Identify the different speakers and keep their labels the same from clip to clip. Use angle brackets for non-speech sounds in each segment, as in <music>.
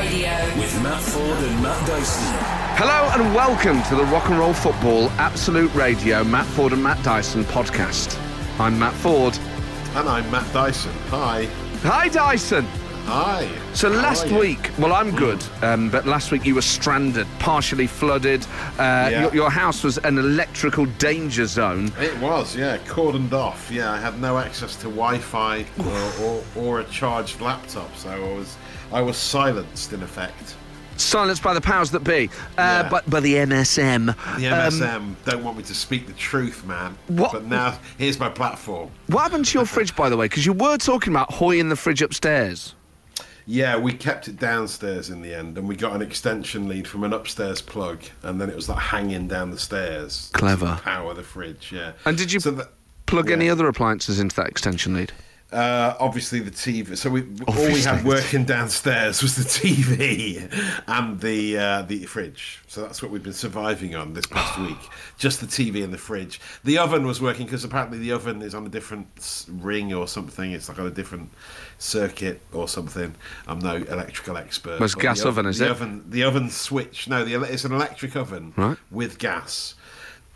Speaker 1: Radio.
Speaker 2: with Matt Ford and Matt Dyson.
Speaker 3: Hello and welcome to the Rock and Roll Football Absolute Radio Matt Ford and Matt Dyson podcast. I'm Matt Ford.
Speaker 4: And I'm Matt Dyson. Hi.
Speaker 3: Hi Dyson.
Speaker 4: Hi.
Speaker 3: So
Speaker 4: How
Speaker 3: last week, well I'm good, um, but last week you were stranded, partially flooded. Uh,
Speaker 4: Yeah.
Speaker 3: your, your house was an electrical danger zone.
Speaker 4: It was, yeah, cordoned off. Yeah, I had no access to Wi-Fi or, or, or a charged laptop, so I was I was silenced in effect.
Speaker 3: Silenced by the powers that be, uh,
Speaker 4: Yeah.
Speaker 3: but by the MSM.
Speaker 4: The
Speaker 3: Um,
Speaker 4: MSM don't want me to speak the truth, man.
Speaker 3: What-
Speaker 4: But now here's my platform.
Speaker 3: what happened to your <laughs> fridge, by the way? Because you were talking about hoying the fridge upstairs.
Speaker 4: Yeah, we kept it downstairs in the end, and we got an extension lead from an upstairs plug, and then it was like hanging down the stairs. to
Speaker 3: Clever.
Speaker 4: power the fridge. Yeah.
Speaker 3: And did you
Speaker 4: So that,
Speaker 3: plug
Speaker 4: yeah.
Speaker 3: any other appliances into that extension lead?
Speaker 4: Uh, obviously the TV. So we all we had working downstairs was the TV and the uh, the fridge. So that's what we've been surviving on this past <sighs> week. Just the TV and the fridge. The oven was working because apparently the oven is on a different ring or something. It's like on a different circuit or something. I'm no electrical expert.
Speaker 3: Well, it's gas
Speaker 4: the
Speaker 3: oven, is
Speaker 4: the
Speaker 3: it?
Speaker 4: Oven, the oven switch. No, the, it's an electric oven
Speaker 3: Right.
Speaker 4: with gas.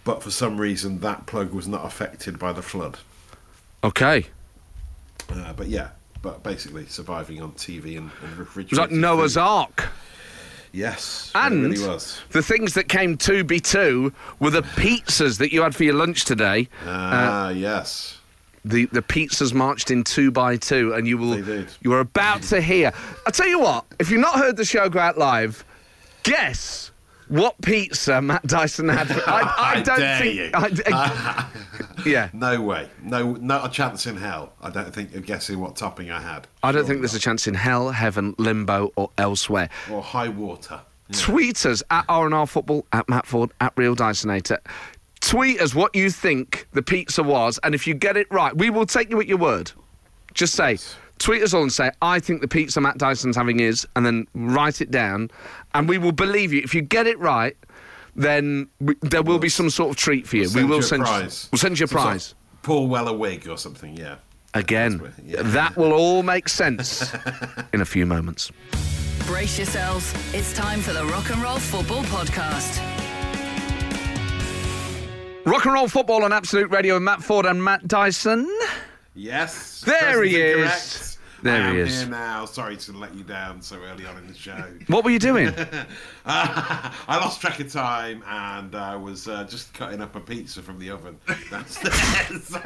Speaker 4: But for some reason, that plug was not affected by the flood.
Speaker 3: Okay.
Speaker 4: Uh, but yeah, but basically surviving on TV and, and
Speaker 3: It was like Noah's
Speaker 4: food.
Speaker 3: Ark.
Speaker 4: Yes,
Speaker 3: And
Speaker 4: really was.
Speaker 3: the things that came to be two were the pizzas that you had for your lunch today.
Speaker 4: Ah, yes.
Speaker 3: The the pizzas marched in two by two, and you will you are about to hear. I'll tell you what. If you've not heard the show go out live, guess what pizza Matt Dyson had. <laughs> I, I
Speaker 4: I
Speaker 3: don't
Speaker 4: dare
Speaker 3: think.
Speaker 4: you.
Speaker 3: I- <laughs> yeah,
Speaker 4: No way. No, not a chance in hell. I don't think of guessing what topping I had.
Speaker 3: I don't think there's a chance in hell, heaven, limbo, or elsewhere.
Speaker 4: Or high water. Yeah.
Speaker 3: Tweet us at R&R Football, at Matt Ford, at Real Dysonator. Tweet us what you think the pizza was, and if you get it right, we will take you at your word. Just say,
Speaker 4: Yes.
Speaker 3: Tweet us all and say, I think the pizza Matt Dyson's having is, and then write it down, and we will believe you. If you get it right, then we, there will be some sort of treat for you.
Speaker 4: Send
Speaker 3: we will
Speaker 4: you
Speaker 3: send
Speaker 4: prize.
Speaker 3: We'll send you a
Speaker 4: Some sort of
Speaker 3: prize.
Speaker 4: Paul Weller wig or something. Yeah.
Speaker 3: Again,
Speaker 4: yeah.
Speaker 3: that will all make sense <laughs> in a few moments.
Speaker 1: Brace yourselves. It's time for the Rock and Roll Football Podcast.
Speaker 3: Rock and roll football on Absolute Radio with Matt Ford and Matt Dyson.
Speaker 4: Yes.
Speaker 3: There he is.
Speaker 4: correct.
Speaker 3: There
Speaker 4: I
Speaker 3: he
Speaker 4: am
Speaker 3: is.
Speaker 4: here now. Sorry to let you down so early on in the show. <laughs>
Speaker 3: What were you doing? <laughs>
Speaker 4: I lost track of time and I was uh, just cutting up a pizza from the oven. <laughs> That's, so, so,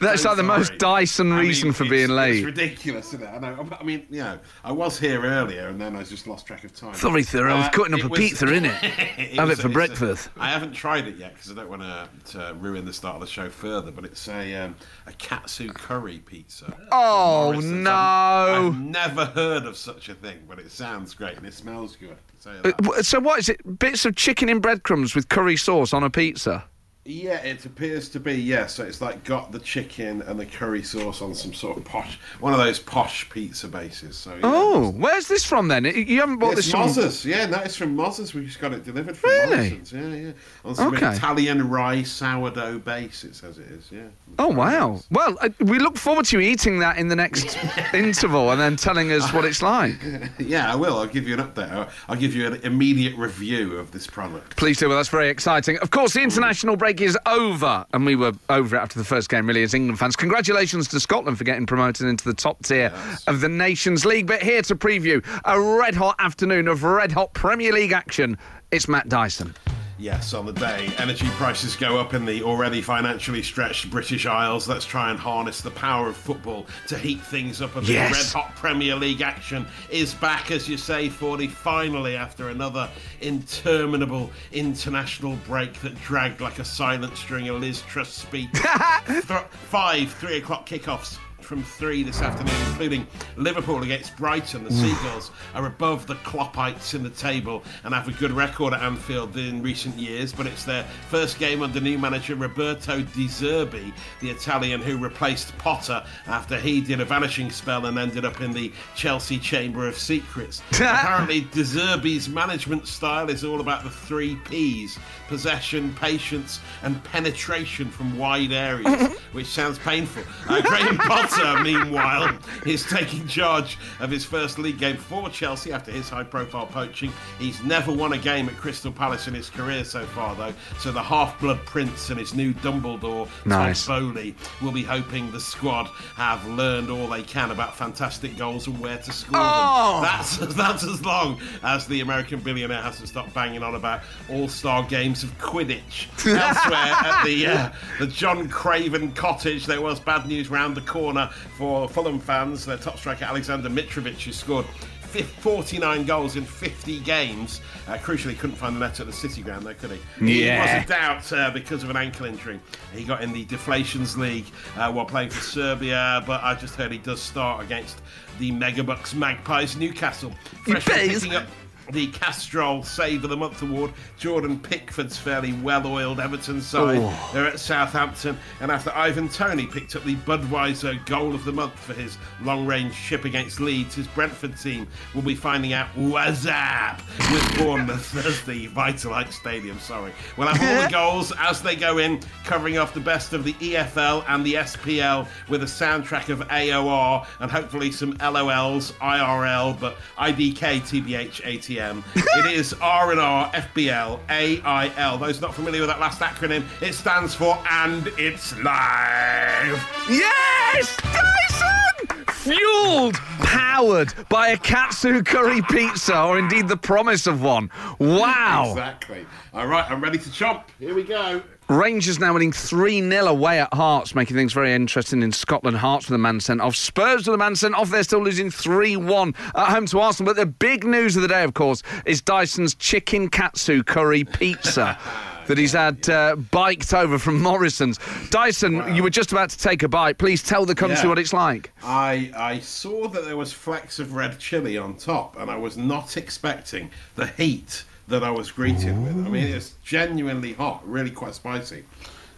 Speaker 3: That's
Speaker 4: so
Speaker 3: like the most. Dyson
Speaker 4: I
Speaker 3: reason for being late.
Speaker 4: It's ridiculous, isn't it? I know. I mean, you know, I was here earlier and then I just lost track of time.
Speaker 3: Sorry, sir, I was
Speaker 4: Uh,
Speaker 3: cutting up
Speaker 4: it
Speaker 3: a
Speaker 4: was-
Speaker 3: pizza, innit? Have
Speaker 4: was-
Speaker 3: it for breakfast.
Speaker 4: I haven't tried it yet because I don't want to, ruin the start of the show further. But it's a um, a katsu curry pizza.
Speaker 3: Oh, no.
Speaker 4: I've, never heard of such a thing, but it sounds great and it smells good. You
Speaker 3: Uh, So what is it? Bits of chicken in breadcrumbs with curry sauce on a pizza?
Speaker 4: Yeah, it appears to be. Yeah, so it's like got the chicken and the curry sauce on some sort of posh, one of those posh pizza bases. So yeah,
Speaker 3: Oh, where's this from then? You haven't bought
Speaker 4: It's
Speaker 3: this from...
Speaker 4: Moz's, yeah, no, it's from Moz's. We just got it delivered from
Speaker 3: Really?
Speaker 4: Yeah, yeah. On some
Speaker 3: Okay.
Speaker 4: Italian rye sourdough base, it says it is, yeah.
Speaker 3: Oh, wow. Well, uh, we look forward to you eating that in the next <laughs> interval and then telling us what it's like. <laughs>
Speaker 4: Yeah, I will. I'll give you an update. I'll, I'll give you an immediate review of this product.
Speaker 3: Please do. Well, that's very exciting. Of course, the international break is over, and we were over it after the first game, really, as England fans. Congratulations to Scotland for getting promoted into the top tier of the Nations League. But here to preview a red hot afternoon of red hot Premier League action, it's Matt Dyson.
Speaker 4: Yes, on the day, energy prices go up in the already financially stretched British Isles. Let's try and harness the power of football to heat things up a bit.
Speaker 3: Yes.
Speaker 4: Red hot Premier League action is back, as you say, Fordy, finally after another interminable international break that dragged like a silent string of Liz Truss speech. <laughs> Th- five three o'clock kickoffs from three this afternoon, including Liverpool against Brighton. The Seagulls are above the Kloppites in the table and have a good record at Anfield in recent years, but it's their first game under new manager Roberto De Zerbi, the Italian who replaced Potter after he did a vanishing spell and ended up in the Chelsea Chamber of Secrets. <laughs> Apparently, De Zerbi's management style is all about the three P's possession, patience, and penetration from wide areas, <laughs> which sounds painful. Uh, Graham Potter Bielsa, meanwhile, is taking charge of his first league game for Chelsea after his high-profile poaching. He's never won a game at Crystal Palace in his career so far, though. So the half-blood prince and his new Dumbledore,
Speaker 3: Nice.
Speaker 4: Todd Boehly, will be hoping the squad have learned all they can about fantastic goals and where to score
Speaker 3: Oh!
Speaker 4: them. That's <laughs> that's as long as the American billionaire hasn't stopped banging on about all-star games of Quidditch. <laughs> Elsewhere at the uh, the John Craven Cottage, there was bad news round the corner for Fulham fans. Their top striker Alexander Mitrovic, who scored. 49 goals in 50 games. Uh, crucially, couldn't find the net at the City ground, though, could he?
Speaker 3: Yeah.
Speaker 4: He was a doubt uh, because of an ankle injury. He got in the Deflations League uh, while playing for Serbia, but I just heard he does start against the Megabucks Magpies Newcastle. Fresh
Speaker 3: plays.
Speaker 4: picking up the Castrol Save of the Month award. Jordan Pickford's fairly well-oiled Everton side.
Speaker 3: Oh.
Speaker 4: They're at Southampton, and after Ivan Toney picked up the Budweiser Goal of the Month for his long-range chip against Leeds, his Brentford team will be finding out what's up with Bournemouth <laughs> as the Vitality Stadium. Sorry, we'll have all the <laughs> goals as they go in, covering off the best of the EFL and the SPL with a soundtrack of AOR and hopefully some LOLs, IRL, but IDK, TBH, ATM. it is R and R FBL AIL. Those not familiar with that last acronym, it stands for And It's Live.
Speaker 3: Yes! Dyson! Fueled, powered by a katsu curry pizza, or indeed the promise of one. Wow!
Speaker 4: Exactly. All right, I'm ready to chomp. Here we go.
Speaker 3: Rangers now winning 3 0 away at Hearts, making things very interesting in Scotland. Hearts with a man sent off. Spurs with a man sent off. They're still losing 3 1 at home to Arsenal. But the big news of the day, of course, is Dyson's chicken katsu curry pizza. <laughs> That he's had uh, biked over from Morrison's. Dyson, you were just about to take a bite. Please tell the country
Speaker 4: Yeah.
Speaker 3: what it's like.
Speaker 4: I I saw that there was flecks of red chili on top, and I was not expecting the heat that I was greeted with. I mean, it's genuinely hot, really quite spicy.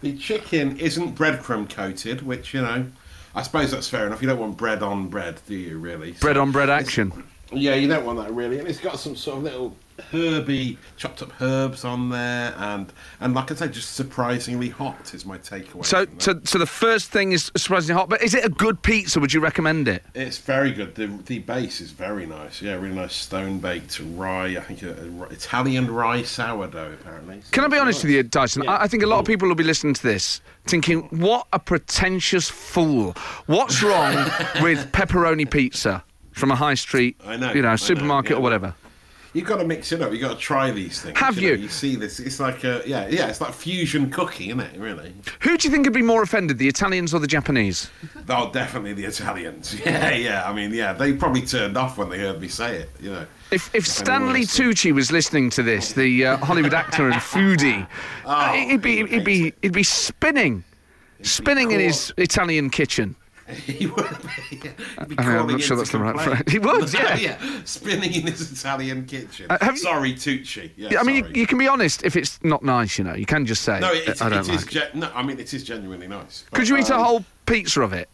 Speaker 4: The chicken isn't breadcrumb coated, which you know, I suppose that's fair enough. You don't want bread on bread, do you? Really?
Speaker 3: Bread on bread action.
Speaker 4: Yeah, you don't want that really, and it's got some sort of little herby, chopped up herbs on there, and and like I say, just surprisingly hot is my takeaway.
Speaker 3: So, so, so the first thing is surprisingly hot. But is it a good pizza? Would you recommend it?
Speaker 4: It's very good. The the base is very nice. Yeah, really nice stone baked rye. I think uh, a, a Italian rye sourdough apparently.
Speaker 3: Can I be honest
Speaker 4: nice.
Speaker 3: with you, Dyson?
Speaker 4: Yeah.
Speaker 3: I, I think a lot of people will be listening to this thinking, what a pretentious fool. What's wrong <laughs> with pepperoni pizza from a high street,
Speaker 4: I know,
Speaker 3: you
Speaker 4: I
Speaker 3: know,
Speaker 4: know,
Speaker 3: supermarket
Speaker 4: yeah,
Speaker 3: or whatever?
Speaker 4: You've got to mix it up. You've got to try these things.
Speaker 3: Have
Speaker 4: know.
Speaker 3: you?
Speaker 4: You see this? It's like a yeah, yeah. It's like fusion cooking, isn't it? Really?
Speaker 3: Who do you think would be more offended, the Italians or the Japanese? <laughs>
Speaker 4: Oh, definitely the Italians. <laughs> Yeah, yeah. I mean, yeah. They probably turned off when they heard me say it. You know.
Speaker 3: If, if Stanley Tucci was listening to this, the uh, Hollywood actor and foodie, uh, <laughs> he'd be he'd be he'd be spinning, spinning in his Italian kitchen. <laughs>
Speaker 4: he would be, he'd be
Speaker 3: I mean, I'm
Speaker 4: calling
Speaker 3: not sure that's
Speaker 4: to
Speaker 3: the right phrase. <laughs> He would, <laughs> yeah.
Speaker 4: yeah, spinning in his Italian kitchen.
Speaker 3: Uh, have you-
Speaker 4: sorry, Tucci. Yeah,
Speaker 3: Yeah, I mean, you, you can be honest if it's not nice, you know. You can just say,
Speaker 4: No, it,
Speaker 3: I don't
Speaker 4: it is.
Speaker 3: like it.
Speaker 4: Gen- no, I mean it is genuinely nice.
Speaker 3: Could you eat a
Speaker 4: Um,
Speaker 3: whole pizza of it?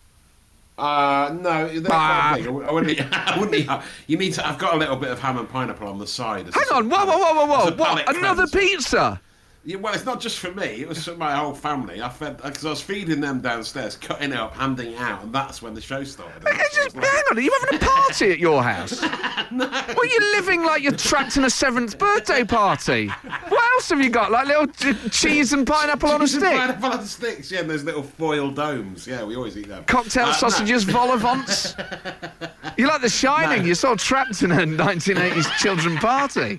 Speaker 4: Uh, no, they're
Speaker 3: Ah.
Speaker 4: quite big. I wouldn't. eat- I wouldn't eat, you need to. I've got a little bit of ham and pineapple on the side. a
Speaker 3: Hang on, whoa, whoa, whoa, whoa, whoa! What? Another pizza?
Speaker 4: Yeah, well, it's not just for me. It was for my whole family. I fed because I was feeding them downstairs, cutting it up, handing it out, and that's when the show started.
Speaker 3: Just,
Speaker 4: was
Speaker 3: hang on, are you having a party at your house? <laughs> Well, you're living like you're trapped in a seventh birthday party. What else have you got? Like little ch- cheese and pineapple on a stick?
Speaker 4: Pineapple on sticks, yeah, and those little foil domes. Yeah, we always eat them.
Speaker 3: Cocktail
Speaker 4: Uh,
Speaker 3: sausages, vol au vents. <laughs> You're like The Shining.
Speaker 4: No.
Speaker 3: You're sort of trapped in a 1980s children party.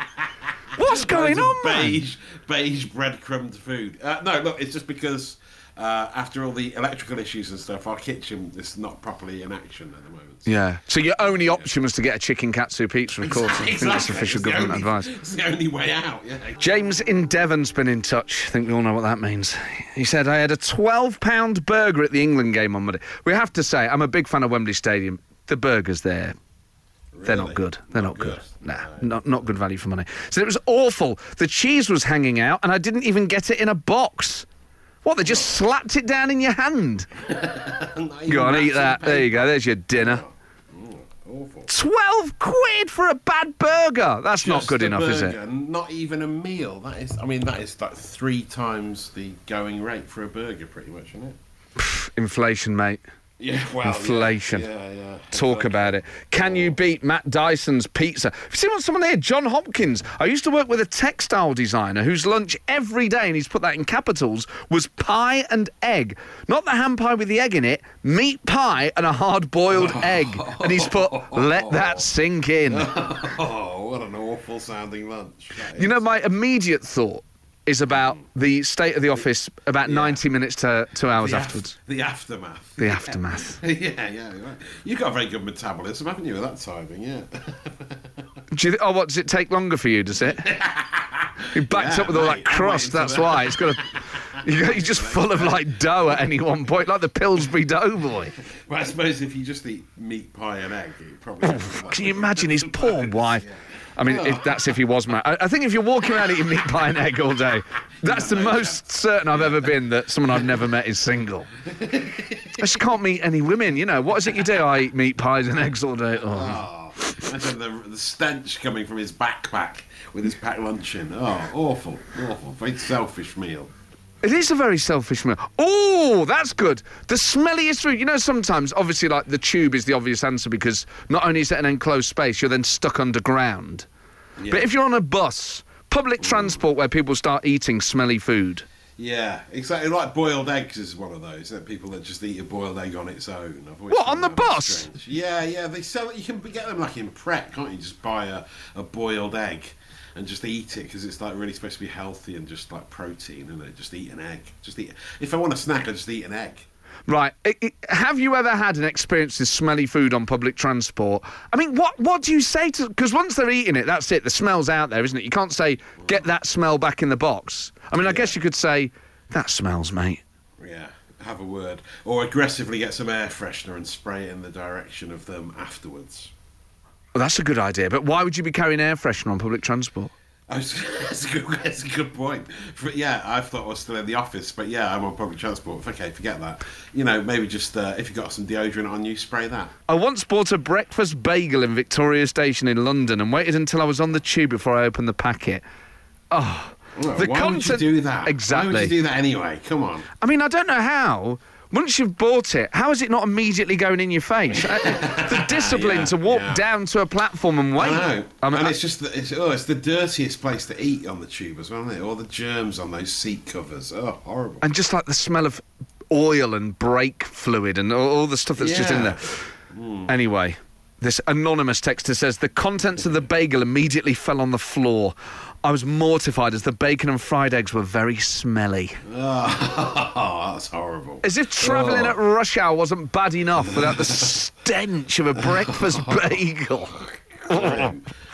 Speaker 3: What's going on, man?
Speaker 4: beige, beige breadcrumbed food. Uh, no, look, it's just because uh, after all the electrical issues and stuff, our kitchen is not properly in action at the moment.
Speaker 3: Yeah. So your only option was to get a chicken katsu pizza, of course. I think that's official government
Speaker 4: only-
Speaker 3: advice.
Speaker 4: It's the only way out. Yeah.
Speaker 3: James in Devon's been in touch. I think we all know what that means. He said, I had a £12 burger at the England game on Monday. We have to say, I'm a big fan of Wembley Stadium. The burgers there, they're not good. They're not,
Speaker 4: Not
Speaker 3: good.
Speaker 4: good.
Speaker 3: Nah, not, not good value for money. So it was awful. The cheese was hanging out, and I didn't even get it in a box. What, they just slapped it down in your hand? <laughs> Go on, eat that. There you go. There's your dinner.
Speaker 4: Awful.
Speaker 3: 12 quid for a bad burger. That's not good enough, is it?
Speaker 4: Not even a meal. That is. I mean, that is like three times the going rate for a burger, pretty much, isn't it?
Speaker 3: Inflation, mate.
Speaker 4: Yeah, <laughs> well,
Speaker 3: Inflation.
Speaker 4: Yeah, yeah.
Speaker 3: Talk about it. Can you beat Matt Dyson's pizza? Have you seen what someone here? John Hopkins. I used to work with a textile designer whose lunch every day, and he's put that in capitals, was pie and egg. Not the ham pie with the egg in it, meat pie and a hard boiled <laughs> egg. And he's put, let that sink in. <laughs>
Speaker 4: Oh, what an awful sounding lunch.
Speaker 3: You know, my immediate thought is about the state of the office about 90 minutes to two hours
Speaker 4: the af-
Speaker 3: afterwards.
Speaker 4: the aftermath.
Speaker 3: The aftermath. <laughs>
Speaker 4: yeah, yeah. right. You've got a very good metabolism, haven't you, with that timing? Yeah. <laughs>
Speaker 3: Do you th- oh, what does it take longer for you? Does it? <laughs> You backed
Speaker 4: Yeah,
Speaker 3: up with all
Speaker 4: mate,
Speaker 3: that crust. That's
Speaker 4: that.
Speaker 3: why it's got. A, you- you're just full of like dough at any one point, like the Pillsbury Doughboy.
Speaker 4: Well, I suppose if you just eat meat pie and egg, it probably.
Speaker 3: Can you imagine his poor wife? I mean, if, oh. that's if he was married. I, I think if you're walking around eating meat pie and egg all day, that's the most certain I've ever been that someone I've never met is single. I just can't meet any women. You know, what is it you do? I eat meat pies and eggs all day. Oh.
Speaker 4: Oh, imagine the, the stench coming from his backpack with his packed lunch in. Oh, awful, awful. Very selfish meal.
Speaker 3: It is a very selfish meal. Oh, that's good. The smelliest food. You know, sometimes, obviously, like the tube is the obvious answer because not only is it an enclosed space, you're then stuck underground.
Speaker 4: Yeah.
Speaker 3: But if you're on a bus, public transport where people start eating smelly food,
Speaker 4: Yeah, exactly. Like boiled eggs is one of those. That people that just eat a boiled egg on its own.
Speaker 3: What, on the
Speaker 4: that a bit
Speaker 3: bus?
Speaker 4: strange. Yeah, yeah. They sell it. You can get them like in Pret, can't you? Just buy a, a boiled egg and just eat it because it's like really supposed to be healthy and just like protein. And just eat an egg. Just eat. If I want a snack, I just eat an egg.
Speaker 3: Right. Have you ever had an experience with smelly food on public transport? I mean, what what do you say to? Because once they're eating it, that's it. The smell's out there, isn't it? You can't say get that smell back in the box. I mean, I guess you could say that smells, mate.
Speaker 4: Yeah, have a word. Or aggressively get some air freshener and spray it in the direction of them afterwards.
Speaker 3: Well, that's a good idea. But why would you be carrying air freshener on public transport? <laughs>
Speaker 4: Was, that's, a good, that's a good point. For, yeah, I thought I was still in the office, but yeah, I'm on public transport. Okay, forget that. You know, maybe just uh, if you've got some deodorant on you, spray that.
Speaker 3: I once bought a breakfast bagel in Victoria Station in London and waited until I was on the tube before I opened the packet. Oh,
Speaker 4: Well,
Speaker 3: the
Speaker 4: why would you do that?
Speaker 3: Exactly.
Speaker 4: Why would you do that anyway? Come on.
Speaker 3: I mean, I don't know how. Once you've bought it, how is it not immediately going in your face? <laughs> The discipline
Speaker 4: Yeah,
Speaker 3: to walk
Speaker 4: yeah.
Speaker 3: down to a platform and wait.
Speaker 4: I know.
Speaker 3: I mean,
Speaker 4: and it's just, the, it's, oh, it's the dirtiest place to eat on the tube as well, isn't it? All the germs on those seat covers. Oh, horrible.
Speaker 3: and just like the smell of oil and brake fluid and all, all the stuff that's just in
Speaker 4: Yeah.
Speaker 3: there. Mm. Anyway, this anonymous texter says the contents of the bagel immediately fell on the floor. I was mortified as the bacon and fried eggs were very smelly.
Speaker 4: Oh, <laughs> that's horrible.
Speaker 3: As if travelling
Speaker 4: Oh.
Speaker 3: at rush hour wasn't bad enough without the <laughs> stench of a breakfast <laughs> bagel.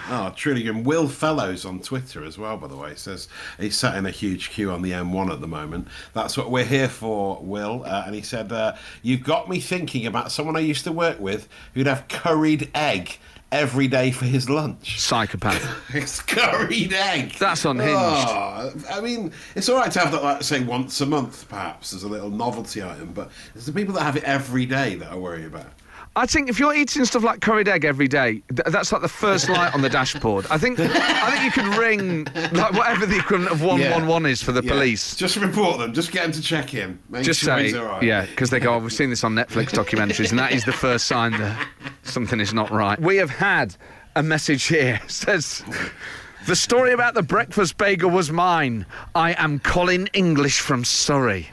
Speaker 4: Oh, truly good. Will Fellows on Twitter as well, by the way, says he's sat in a huge queue on the M1 at the moment. That's what we're here for, Will. Uh, and he said, uh, You've got me thinking about someone I used to work with who'd have curried egg every day for his lunch.
Speaker 3: Psychopath. <laughs>
Speaker 4: It's curried egg.
Speaker 3: That's unhinged.
Speaker 4: Oh, I mean, it's all right to have that, like, say, once a month, perhaps, as a little novelty item, but it's the people that have it every day that I worry about.
Speaker 3: I think if you're eating stuff like curried egg every day, th- that's like the first light on the dashboard. I think I think you could ring like whatever the equivalent of one one one is for the
Speaker 4: Yeah.
Speaker 3: police.
Speaker 4: Just report them. Just get them to check in. Make
Speaker 3: Just
Speaker 4: sure
Speaker 3: say,
Speaker 4: he's all right.
Speaker 3: yeah, because they go, oh, we've seen this on Netflix documentaries, and that is the first sign that something is not right. We have had a message here. It <laughs> says, the story about the breakfast bagel was mine. I am Colin English from Surrey.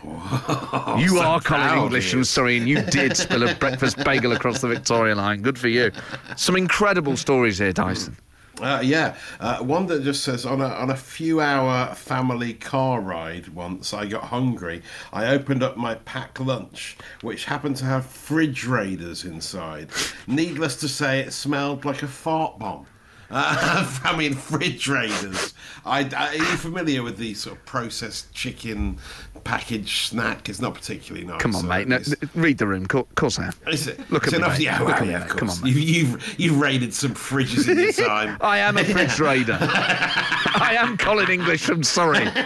Speaker 3: you are Colin English from. Surrey, and you did <laughs> spill a breakfast bagel across the Victoria line. Good for you. Some incredible stories here, Dyson.
Speaker 4: Uh, yeah, uh, one that just says on a on a few hour family car ride once I got hungry. I opened up my packed lunch, which happened to have fridge raiders inside. Needless to say, it smelled like a fart bomb. Uh, <laughs> I mean, fridge raiders. I, I, are you familiar with the sort of processed chicken package snack? It's not particularly nice.
Speaker 3: Come on,
Speaker 4: uh,
Speaker 3: mate. No, read the room. Of course I.
Speaker 4: Is it?
Speaker 3: Look at me,
Speaker 4: enough?
Speaker 3: mate.
Speaker 4: Yeah, well,
Speaker 3: me,
Speaker 4: yeah,
Speaker 3: Come on, mate.
Speaker 4: You've, you've, you've raided some fridges in your <laughs> time.
Speaker 3: I am a fridge raider. <laughs> <laughs> I am Colin English from Surrey. <laughs>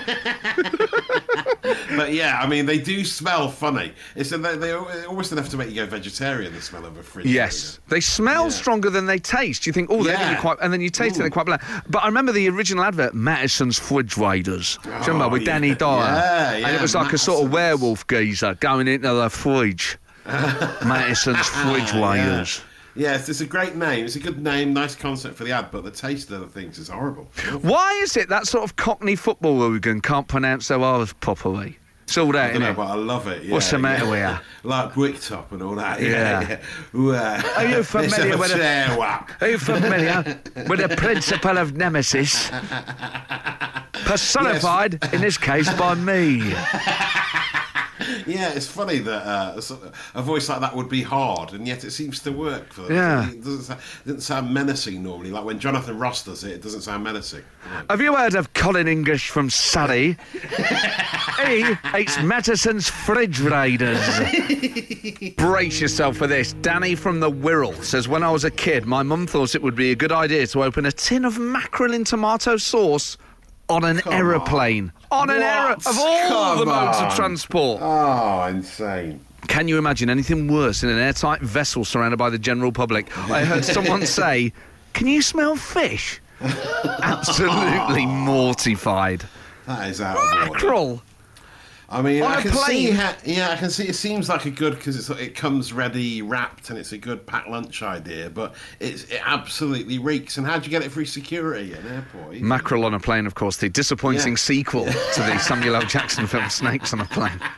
Speaker 4: But yeah, I mean, they do smell funny. It's they, they're almost enough to make you go vegetarian. The smell of a fridge.
Speaker 3: Yes, they smell
Speaker 4: Yeah.
Speaker 3: stronger than they taste. You think, oh, they're going to
Speaker 4: Yeah.
Speaker 3: be quite, and then you taste it, they're quite bland. But I remember the original advert, Mattessons Fridge Raiders. Do you oh, remember
Speaker 4: Oh,
Speaker 3: with
Speaker 4: yeah.
Speaker 3: Danny Dyer? And it was like a sort of werewolf geezer going into the fridge. <laughs> Mattessons Fridge Warriors.
Speaker 4: Yes, it's a great name. It's a good name, nice concept for the ad, but the taste of the things is horrible.
Speaker 3: Why is it that sort of Cockney football hooligan can't pronounce their R's properly? It's all that,
Speaker 4: I know,
Speaker 3: isn't
Speaker 4: but? I love it. Yeah,
Speaker 3: What's the matter
Speaker 4: yeah.
Speaker 3: with you? <laughs>
Speaker 4: Like Bricktop and all that.
Speaker 3: Yeah.
Speaker 4: Yeah. yeah. Uh, <laughs> <laughs>
Speaker 3: Are you familiar with a-. Are you familiar with the principle of nemesis? Personified, in this case, by me.
Speaker 4: Yeah, it's funny that uh, a voice like that would be hard, and yet it seems to work for them.
Speaker 3: Yeah.
Speaker 4: It doesn't, sound, it doesn't sound menacing normally. Like when Jonathan Ross does it, it doesn't sound menacing. Yeah.
Speaker 3: Have you heard of Colin English from Surrey? <laughs> he eats Mattessons Fridge Raiders. <laughs> Brace yourself for this. Danny from the Wirral says, When I was a kid, my mum thought it would be a good idea to open a tin of mackerel in tomato sauce on an
Speaker 4: Come
Speaker 3: aeroplane. On, an
Speaker 4: What?
Speaker 3: aero of all the
Speaker 4: Come
Speaker 3: modes of transport.
Speaker 4: Oh, insane.
Speaker 3: Can you imagine anything worse in an airtight vessel surrounded by the general public? I heard someone <laughs> say, Can you smell fish? <laughs> Absolutely mortified.
Speaker 4: That is out of order.
Speaker 3: Mackerel.
Speaker 4: I mean,
Speaker 3: On
Speaker 4: I
Speaker 3: a
Speaker 4: can see. How, yeah, I can see. It seems like a good because it comes ready wrapped and it's a good packed lunch idea, but it's it absolutely reeks. And how'd you get it through security at an airport?
Speaker 3: Mackerel on a plane, of course, the disappointing
Speaker 4: Yeah.
Speaker 3: sequel to the Samuel L. Jackson film Snakes on a Plane. <laughs>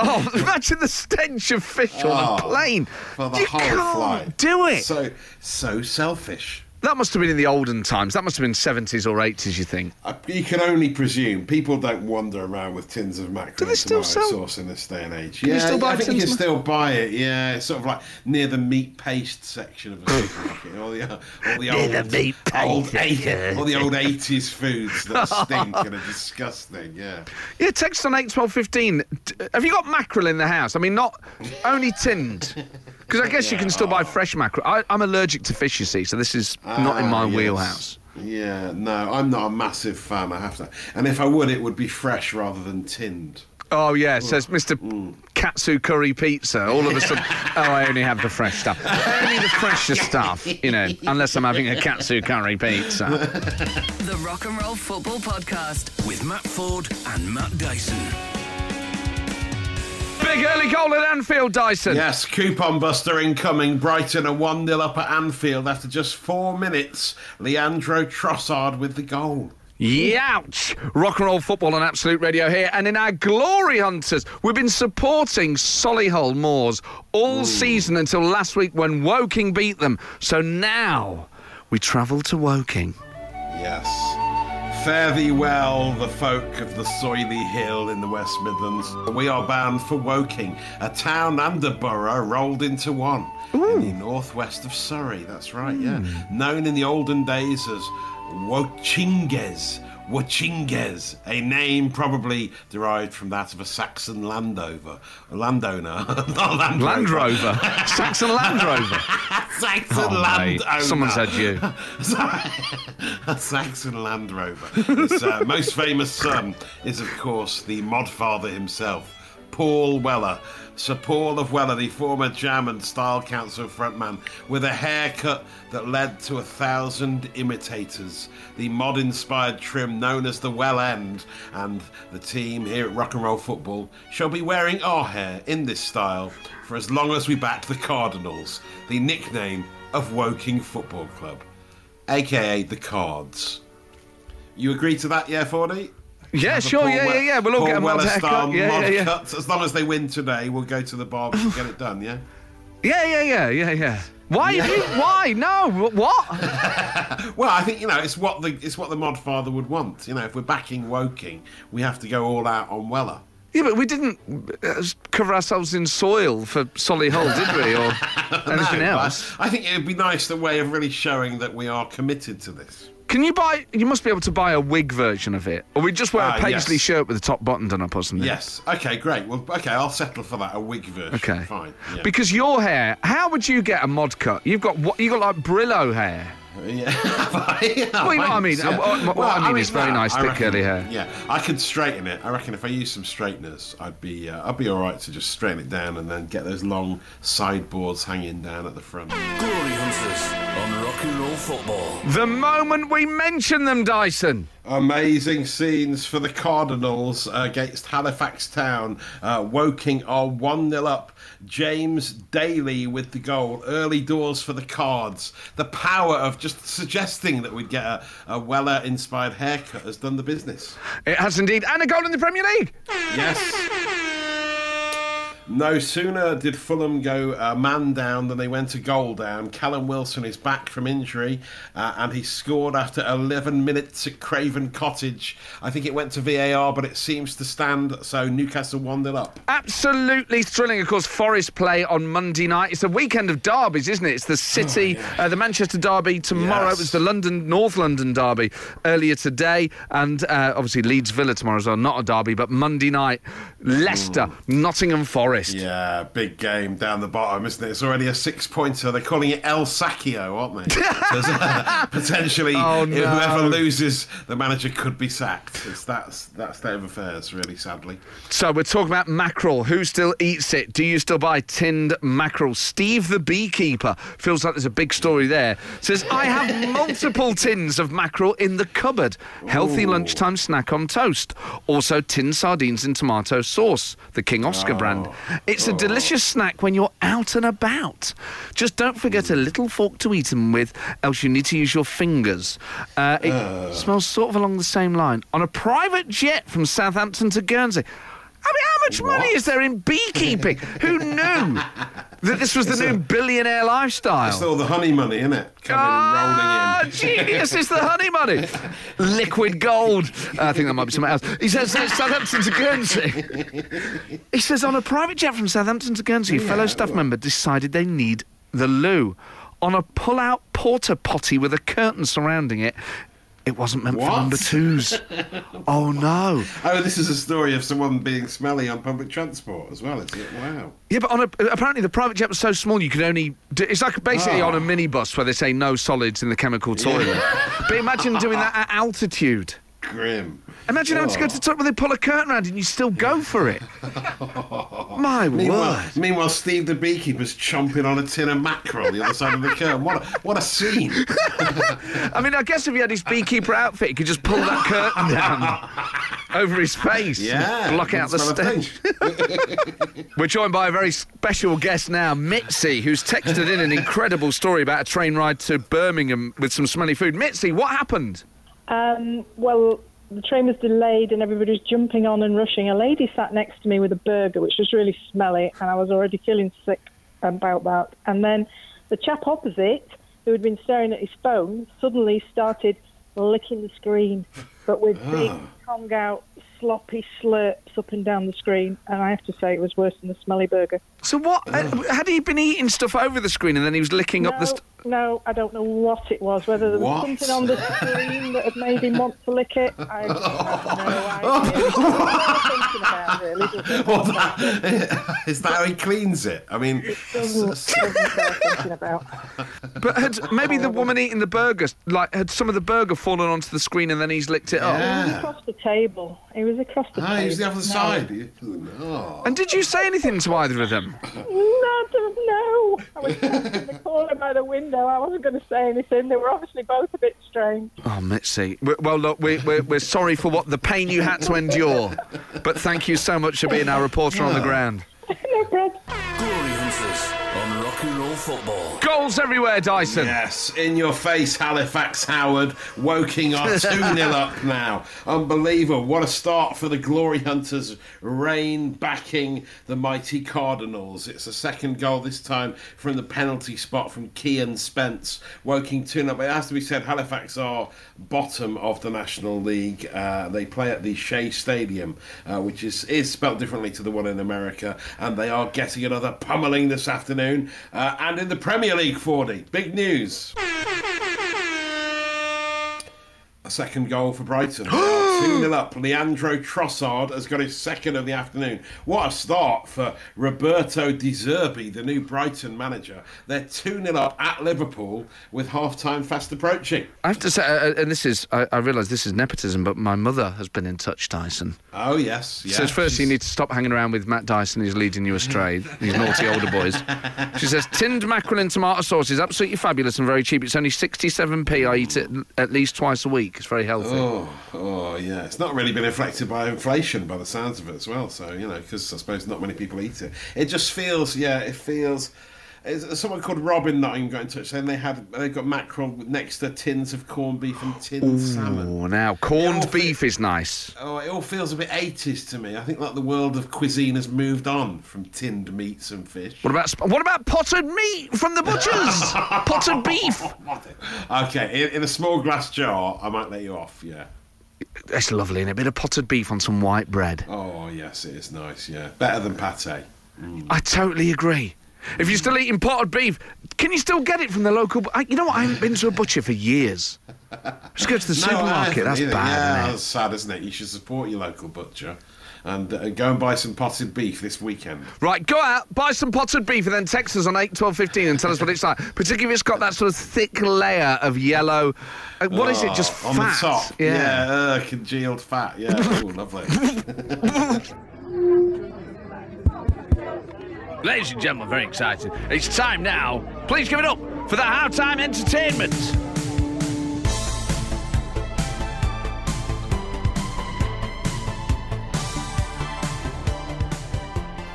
Speaker 3: Oh, imagine the stench of fish on a
Speaker 4: Oh,
Speaker 3: plane.
Speaker 4: for the
Speaker 3: you
Speaker 4: whole
Speaker 3: can't
Speaker 4: flight.
Speaker 3: do it.
Speaker 4: So so selfish.
Speaker 3: That must have been in the olden times. That must have been 70s or 80s, you think?
Speaker 4: I, you can only presume people don't wander around with tins of mackerel
Speaker 3: Do they
Speaker 4: and
Speaker 3: still
Speaker 4: tomato
Speaker 3: sell-
Speaker 4: sauce in this day and age.
Speaker 3: you
Speaker 4: yeah,
Speaker 3: still buy
Speaker 4: I think you can still buy it. Yeah, it's sort of like near the meat paste section of a supermarket. all the, all the <laughs> old,
Speaker 3: the meat
Speaker 4: old, eight- all the old <laughs> eighties foods that <laughs> stink and are disgusting. Yeah.
Speaker 3: Yeah, text on 8 12 15. D- Have you got mackerel in the house? I mean, not only tinned. Because I guess you can still buy fresh mackerel. I, I'm allergic to fish, you see, so this is not in
Speaker 4: Ah,
Speaker 3: my
Speaker 4: yes.
Speaker 3: wheelhouse.
Speaker 4: Yeah, no, I'm not a massive fan. I have to, and if I would, it would be fresh rather than tinned.
Speaker 3: Oh, yeah, says Mr.
Speaker 4: Mm.
Speaker 3: Katsu Curry Pizza. All of a sudden, <laughs> oh, I only have the fresh stuff. Only the fresher stuff, you know, unless I'm having a Katsu Curry Pizza. <laughs>
Speaker 1: The Rock and Roll Football Podcast.
Speaker 2: With Matt Ford and Matt Dyson.
Speaker 3: Big early goal at Anfield, Dyson.
Speaker 4: Yes, coupon buster incoming. Brighton are 1 0 up at Anfield after just four minutes. Leandro Trossard with the goal.
Speaker 3: Youch! Rock and roll football on Absolute Radio here. And in our Glory Hunters, we've been supporting Solihull Moors all season until last week when Woking beat them. So now we travel to Woking.
Speaker 4: Yes. Fare thee well, the folk of the soily hill in the West Midlands. We are bound for Woking, a town and a borough rolled into one. In the northwest of Surrey, that's right, yeah. Known in the olden days as Wochinges. Wochinges, a name probably derived from that of a Saxon landover, a landowner, <laughs> not Land
Speaker 3: Land
Speaker 4: Rover.
Speaker 3: Rover. Saxon Land Rover. <laughs>
Speaker 4: Saxon
Speaker 3: Oh,
Speaker 4: landowner.
Speaker 3: someone said you. <laughs>
Speaker 4: a Saxon Land Rover. His uh, most famous son is, of course, the Modfather himself, Paul Weller. Sir Paul of Weller, the former Jam and Style Council frontman, with a haircut that led to a thousand imitators. The mod inspired trim known as the Well End, and the team here at Rock and Roll Football shall be wearing our hair in this style for as long as we back the Cardinals, the nickname of Woking Football Club aka the cards. You agree to that, yeah, Fordy?
Speaker 3: Yeah, sure,
Speaker 4: Paul
Speaker 3: yeah, yeah, yeah. We'll all
Speaker 4: Paul
Speaker 3: get a mod
Speaker 4: Weller
Speaker 3: haircut. Yeah, yeah, yeah.
Speaker 4: cuts. As long as they win today, we'll go to the barbers and get it done, yeah? <sighs>
Speaker 3: Yeah, yeah, yeah, yeah, yeah. Why? have you, why? No. What? <laughs>
Speaker 4: Well, I think you know it's what the it's what the mod father would want. You know, if we're backing Woking, we have to go all out on Weller.
Speaker 3: Yeah, but we didn't uh, cover ourselves in soil for Solihull, did we? Or <laughs> anything
Speaker 4: No,
Speaker 3: else?
Speaker 4: I think it would be nice the way of really showing that we are committed to this.
Speaker 3: Can you buy? You must be able to buy a wig version of it, or we just wear
Speaker 4: Ah,
Speaker 3: a paisley
Speaker 4: yes.
Speaker 3: shirt with the top button done up or something.
Speaker 4: Yes. Okay. Great. Well. Okay. I'll settle for that. A wig version.
Speaker 3: Okay.
Speaker 4: Fine. Yeah.
Speaker 3: Because your hair, how would you get a mod cut? You've got what? You got like Brillo hair.
Speaker 4: Yeah. <laughs> yeah
Speaker 3: Well, you know what I mean.
Speaker 4: yeah.
Speaker 3: Uh, what- what I mean is very nice,
Speaker 4: I
Speaker 3: thick curly hair.
Speaker 4: Yeah, I could straighten it. I reckon if I use some straighteners, I'd be uh, I'd be all right to just straighten it down and then get those long sideboards hanging down at the front.
Speaker 2: Glory Hunters on Rock and Roll Football.
Speaker 3: The moment we mention them, Dyson.
Speaker 4: Amazing scenes for the Cardinals against Halifax Town. Uh, Woking are 1 0 up. James Daly with the goal. Early doors for the Cards. The power of just suggesting that we'd get a, a Weller inspired haircut has done the business.
Speaker 3: It has indeed. And a goal in the Premier League.
Speaker 4: Yes. No sooner did Fulham go uh, man down than they went a goal down. Callum Wilson is back from injury uh, and he scored after 11 minutes at Craven Cottage. I think it went to VAR, but it seems to stand, so Newcastle 1 0 up.
Speaker 3: Absolutely thrilling. Of course, Forest play on Monday night. It's a weekend of derbies, isn't it? It's the City,
Speaker 4: Oh,
Speaker 3: uh, the Manchester derby tomorrow.
Speaker 4: Yes.
Speaker 3: It was the London, North London derby earlier today. And uh, obviously, Leeds Villa tomorrow as well. Not a derby, but Monday night, Leicester, Nottingham Forest.
Speaker 4: Yeah, big game down the bottom, isn't it? It's already a six pointer. They're calling it El Sacchio, aren't they? <laughs> Uh, <laughs> potentially,
Speaker 3: Oh, no.
Speaker 4: whoever loses, the manager could be sacked. It's that's that state of affairs, really, sadly.
Speaker 3: So we're talking about mackerel. Who still eats it? Do you still buy tinned mackerel? Steve the beekeeper feels like there's a big story there. Says I have <laughs> multiple tins of mackerel in the cupboard. Healthy lunchtime snack on toast. Also tinned sardines in tomato sauce. The King Oscar brand. It's a delicious snack when you're out and about. Just don't forget a little fork to eat them with, else you need to use your fingers. Uh, it smells sort of along the same line. On a private jet from Southampton to Guernsey. I mean, how much money is there in beekeeping? Who knew that this was the new billionaire lifestyle?
Speaker 4: It's all the honey money, isn't it? Coming
Speaker 3: Ah,
Speaker 4: and rolling in.
Speaker 3: genius! It's the honey money. Liquid gold. I think that might be something else. He says uh, Southampton to Guernsey. He says on a private jet from Southampton to Guernsey, a fellow staff member decided they need the loo. On a pull-out porta potty with a curtain surrounding it, it wasn't meant for number twos. <laughs> oh no!
Speaker 4: Oh, this is a story of someone being smelly on public transport as well, is it? Wow.
Speaker 3: Yeah, but on a, apparently the private jet was so small you could only. Do, it's like basically
Speaker 4: Oh.
Speaker 3: on a ah. minibus where they say no solids in the chemical toilet. but imagine doing that at altitude.
Speaker 4: Grim.
Speaker 3: Imagine having to go to the top where they pull a curtain around and you still go for it. <laughs> My
Speaker 4: Meanwhile,
Speaker 3: word.
Speaker 4: meanwhile, Steve the beekeeper's chomping on a tin of mackerel on the other side of the curtain. What a, what a scene! <laughs>
Speaker 3: I mean, I guess if he had his beekeeper outfit, he could just pull that curtain down <laughs> over his face.
Speaker 4: Yeah,
Speaker 3: Block out the
Speaker 4: that's not a
Speaker 3: stench. We're joined by a very special guest now, Mitzi, who's texted in an incredible story about a train ride to Birmingham with some smelly food. Mitzi, what happened?
Speaker 5: Um, well, the train was delayed and everybody was jumping on and rushing. A lady sat next to me with a burger, which was really smelly, and I was already feeling sick about that. And then the chap opposite, who had been staring at his phone, suddenly started licking the screen, but with big tongue out, sloppy slurps up and down the screen. And I have to say, it was worse than the smelly burger.
Speaker 3: So what? Uh, had he been eating stuff over the screen and then he was licking up the... St-
Speaker 5: no, I don't know what it was. Whether there was
Speaker 4: What?
Speaker 5: something on the screen that had made him want to lick it, I have no idea. It's worth thinking about, really, doesn't it?
Speaker 4: Well, that, is that how he cleans it? I mean,
Speaker 5: Doesn't, doesn't thinking about.
Speaker 3: But had maybe the woman eating the burger, like, had some of the burger fallen onto the screen and then he's licked it up?
Speaker 5: He was
Speaker 4: Yeah.
Speaker 5: across the table. He was across the
Speaker 4: ah,
Speaker 5: table.
Speaker 4: he's the other
Speaker 5: No.
Speaker 4: side. Oh.
Speaker 3: And did you say anything to either of them?
Speaker 5: No, I don't know. I was sat in the corner by the window. I wasn't going to say anything. They were obviously both a bit strange.
Speaker 3: Oh, Mitzi. w- Well, look, we, we're, we're sorry for what the pain you had to endure, but thank you so much for being our reporter on the ground. <laughs>
Speaker 5: no problem.
Speaker 2: Glory Hunters on Rock and Roll Football.
Speaker 3: Goals everywhere, Dyson.
Speaker 4: Yes, in your face, Halifax Howard. Woking are <laughs> 2 0 up now. Unbelievable. What a start for the Glory Hunters. Rain backing the mighty Cardinals. It's a second goal this time from the penalty spot from Kean Spence. Woking 2 0 up. It has to be said, Halifax are bottom of the National League. Uh, they play at the Shay Stadium, uh, which is, is spelt differently to the one in America, and they are getting another pummeling this afternoon. Uh, and in the Premier League 40, big news. <laughs> A second goal for Brighton. <gasps> <gasps> <gasps> They are 2 0 up. Leandro Trossard has got his second of the afternoon. What a start for Roberto De Zerbi, the new Brighton manager. They're 2 0 up at Liverpool with half time fast approaching.
Speaker 3: I have to say, uh, and this is, I, I realise this is nepotism, but my mother has been in touch, Dyson.
Speaker 4: Oh, yes. yes.
Speaker 3: Says first you need to stop hanging around with Matt Dyson, who's leading you astray. These naughty older boys. She says tinned mackerel in tomato sauce is absolutely fabulous and very cheap. It's only 67p. I eat it at least twice a week. It's very healthy.
Speaker 4: Oh, oh, yeah. It's not really been affected by inflation by the sounds of it as well. So, you know, because I suppose not many people eat it. It just feels, yeah, it feels. It's, someone called Robin Nottingham got in touch saying they had they got mackerel next to tins of corned beef and tinned salmon.
Speaker 3: Oh, now corned
Speaker 4: Yeah,
Speaker 3: beef is nice.
Speaker 4: Oh, it all feels a bit 80s to me. I think like the world of cuisine has moved on from tinned meats and fish.
Speaker 3: What about what about potted meat from the butchers? <laughs> potted beef. <laughs>
Speaker 4: Okay, in, in a small glass jar, I might let you off. Yeah.
Speaker 3: That's lovely, and a bit of potted beef on some white bread.
Speaker 4: Oh yes, it is nice. Yeah, better than pate. Mm.
Speaker 3: I totally agree. If you're still eating potted beef, can you still get it from the local? I, you know what? I haven't been to a butcher for years. Just go to the <laughs>
Speaker 4: No,
Speaker 3: supermarket. That's
Speaker 4: either.
Speaker 3: bad,
Speaker 4: Yeah,
Speaker 3: it?
Speaker 4: that's sad, isn't it? You should support your local butcher and uh, go and buy some potted beef this weekend.
Speaker 3: Right, go out, buy some potted beef, and then text us on 8, 12, 15 and tell us what it's like. Particularly if it's got that sort of thick layer of yellow. Uh, what is it? Just
Speaker 4: Oh, on
Speaker 3: fat?
Speaker 4: the top. Yeah, uh, congealed fat. Yeah, <laughs> oh, lovely. <laughs>
Speaker 3: Ladies and gentlemen, very excited. It's time now. Please give it up for the halftime entertainment.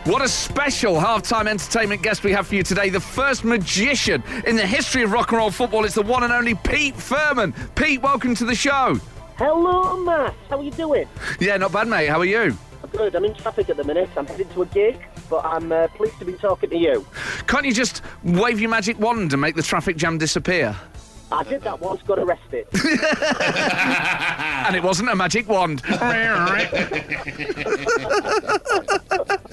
Speaker 3: What a special halftime entertainment guest we have for you today. The first magician in the history of rock and roll football is the one and only Pete Firman. Pete, welcome to the show.
Speaker 6: Hello, Matt. How are you doing?
Speaker 3: Yeah, not bad, mate. How are you?
Speaker 6: I'm good. I'm in traffic at the minute. I'm heading to a gig, but I'm uh, pleased to be talking to you.
Speaker 3: Can't you just wave your magic wand and make the traffic jam disappear?
Speaker 6: I did that once, got arrested. <laughs> <laughs>
Speaker 3: And it wasn't a magic wand. <laughs>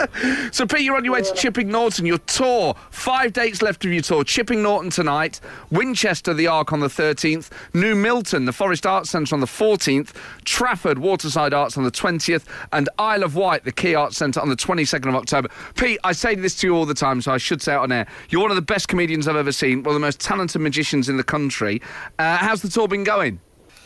Speaker 3: <laughs> so, Pete, you're on your way to Chipping Norton. Your tour, five dates left of your tour. Chipping Norton tonight, Winchester, the Ark on the 13th, New Milton, the Forest Arts Centre on the 14th, Trafford, Waterside Arts on the 20th, and Isle of Wight, the Quay Arts Centre on the 22nd of October. Pete, I say this to you all the time, so I should say it on air. You're one of the best comedians I've ever seen, one of the most talented magicians in the country. Uh, how's the tour been going?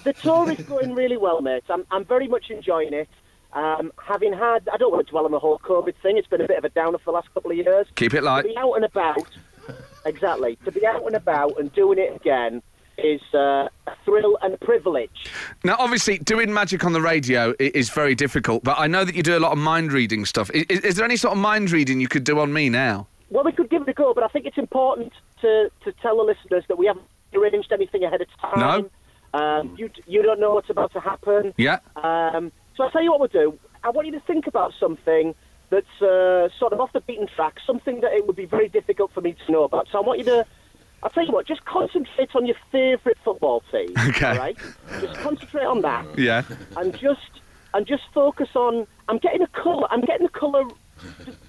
Speaker 6: the tour is going really well, mate. I'm, I'm very much enjoying it. Um, having had, I don't want to dwell on the whole COVID thing. It's been a bit of a downer for the last couple of years.
Speaker 3: Keep it light.
Speaker 6: To be out and about, <laughs> exactly. To be out and about and doing it again is uh, a thrill and a privilege.
Speaker 3: Now, obviously, doing magic on the radio is very difficult, but I know that you do a lot of mind reading stuff. Is, is there any sort of mind reading you could do on me now?
Speaker 6: Well, we could give it a go, but I think it's important to, to tell the listeners that we haven't arranged anything ahead of time.
Speaker 3: No.
Speaker 6: Um, you, you don't know what's about to happen.
Speaker 3: Yeah.
Speaker 6: Um, so I'll tell you what we'll do. I want you to think about something that's uh, sort of off the beaten track, something that it would be very difficult for me to know about. So I want you to, I'll tell you what, just concentrate on your favourite football team. <laughs>
Speaker 3: Okay.
Speaker 6: All right? Just concentrate on that.
Speaker 3: Yeah.
Speaker 6: And just, and just focus on, I'm getting a colour, I'm getting a colour,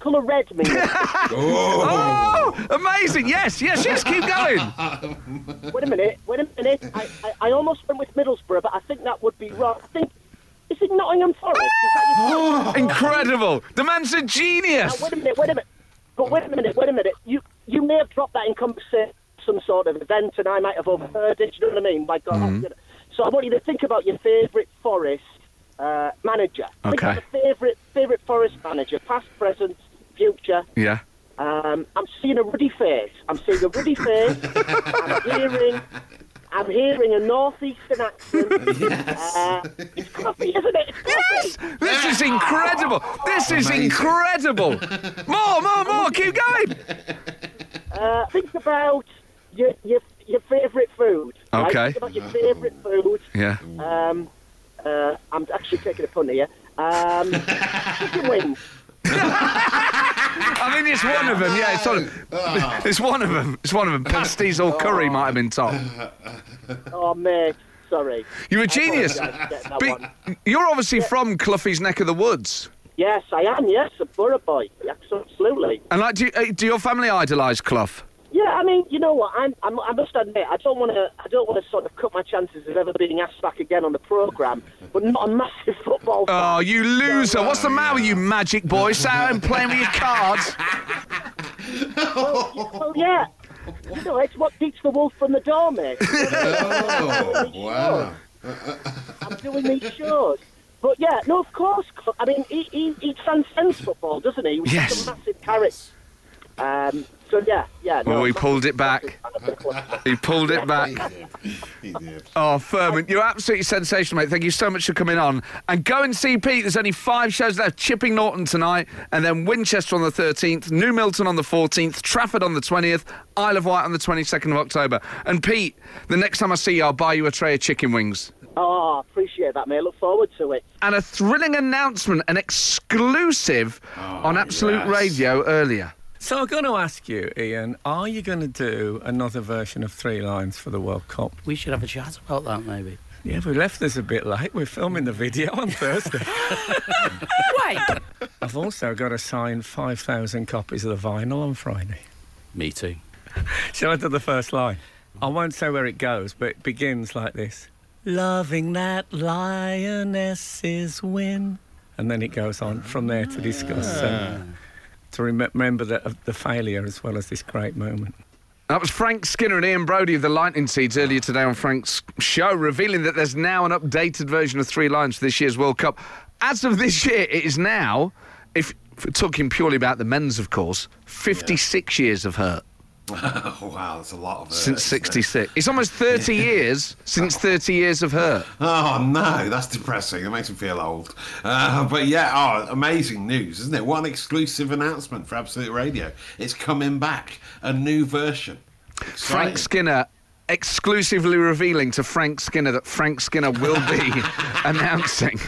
Speaker 6: colour red, me. <laughs>
Speaker 3: Oh, amazing! Yes, yes, yes. Keep going.
Speaker 6: wait a minute, wait a minute. I, I, I almost went with Middlesbrough, but I think that would be wrong. I think, it Nottingham Forest? Is that your <gasps>
Speaker 3: Incredible. The man's a
Speaker 6: Now,
Speaker 3: genius.
Speaker 6: wait a minute, wait a minute. But wait a minute, wait a minute. You you may have dropped that in conversation, some sort of event, and I might have overheard it. You know what I mean? My God.
Speaker 3: Mm-hmm.
Speaker 6: So I want you to think about your favourite Forest uh, manager. Think about favourite favourite Forest manager, past, present, future.
Speaker 3: Yeah.
Speaker 6: Um, I'm seeing a ruddy face. I'm seeing a ruddy face. <laughs> I'm hearing. I'm hearing a northeastern accent. <laughs> Uh, it's coffee, isn't it? It's
Speaker 3: Yes. This is incredible. This is incredible. More, more, more. Keep going.
Speaker 6: Uh, think about your your, your favourite food. right?
Speaker 3: Okay.
Speaker 6: Think about your favourite food.
Speaker 3: Yeah.
Speaker 6: Um, uh, I'm actually taking a pun here. Um, <laughs> chicken wings. <laughs>
Speaker 3: I mean, it's one of them. Yeah, it's one of, it's one of them. It's one of them. Pasties or curry might have been top. <laughs>
Speaker 6: Oh, mate. Sorry.
Speaker 3: You're a genius.
Speaker 6: apologise for getting that
Speaker 3: But you're obviously from Cloughie's neck of the woods.
Speaker 6: Yes, I am. Yes, a Boro boy. Absolutely.
Speaker 3: And like, do, you, uh, do your family idolise Clough?
Speaker 6: Yeah, I mean, you know what? I'm, I'm, I must admit, I don't want to. I don't want to sort of cut my chances of ever being asked back again on the program. But not a massive <laughs> football. fan.
Speaker 3: Oh, you loser. What's the matter with you, magic boy? Out and playing with your cards.
Speaker 6: Well, yeah. You know, it's what keeps the wolf from the door, mate. <laughs>
Speaker 4: Oh, wow.
Speaker 6: I'm doing these shows. But yeah, no, of course. I mean, he, he, he transcends football, doesn't he? He was
Speaker 3: Yes.
Speaker 6: a massive character. Um, so yeah, yeah. No,
Speaker 3: Well, we pulled it back. <laughs> He pulled it back.
Speaker 4: He did. He did. <laughs>
Speaker 3: Oh, Firman, you're absolutely sensational, mate. Thank you so much for coming on. And go and see Pete. There's only five shows left. Chipping Norton tonight, and then Winchester on the 13th, New Milton on the 14th, Trafford on the 20th, Isle of Wight on the 22nd of October. And Pete, the next time I see you, I'll buy you a tray of chicken wings.
Speaker 6: Oh, appreciate that, mate. Look forward to it.
Speaker 3: And a thrilling announcement, an exclusive oh, on Absolute
Speaker 4: yes.
Speaker 3: Radio earlier.
Speaker 7: So I'm going to ask you, Ian, are you going to do another version of Three Lions for the World Cup?
Speaker 8: We should have a chat about that, maybe.
Speaker 7: Yeah, we left this a bit late. We're filming the video on Thursday. <laughs>
Speaker 8: Wait.
Speaker 7: I've also got to sign 5,000 copies of the vinyl on Friday.
Speaker 8: Me too.
Speaker 7: Shall I do the first line? I won't say where it goes, but it begins like this Loving that lionesses win. And then it goes on from there to discuss, uh, to rem- remember the, the failure as well as this great moment.
Speaker 3: That was Frank Skinner and Ian Broudie of the Lightning Seeds earlier today on Frank's show, revealing that there's now an updated version of Three Lions for this year's World Cup. As of this year, it is now, if, if we're talking purely about the men's, of course, 56 years of hurt <laughs>
Speaker 4: wow, that's a lot of it.
Speaker 3: since
Speaker 4: isn't it?
Speaker 3: 66. It's almost 30 years since 30 years of hurt.
Speaker 4: Oh no, that's depressing. It makes me feel old. Uh, but yeah, oh, amazing news, isn't it? What an exclusive announcement for Absolute Radio. It's coming back, a new version.
Speaker 3: Frank Skinner exclusively revealing to Frank Skinner that Frank Skinner will be <laughs> announcing.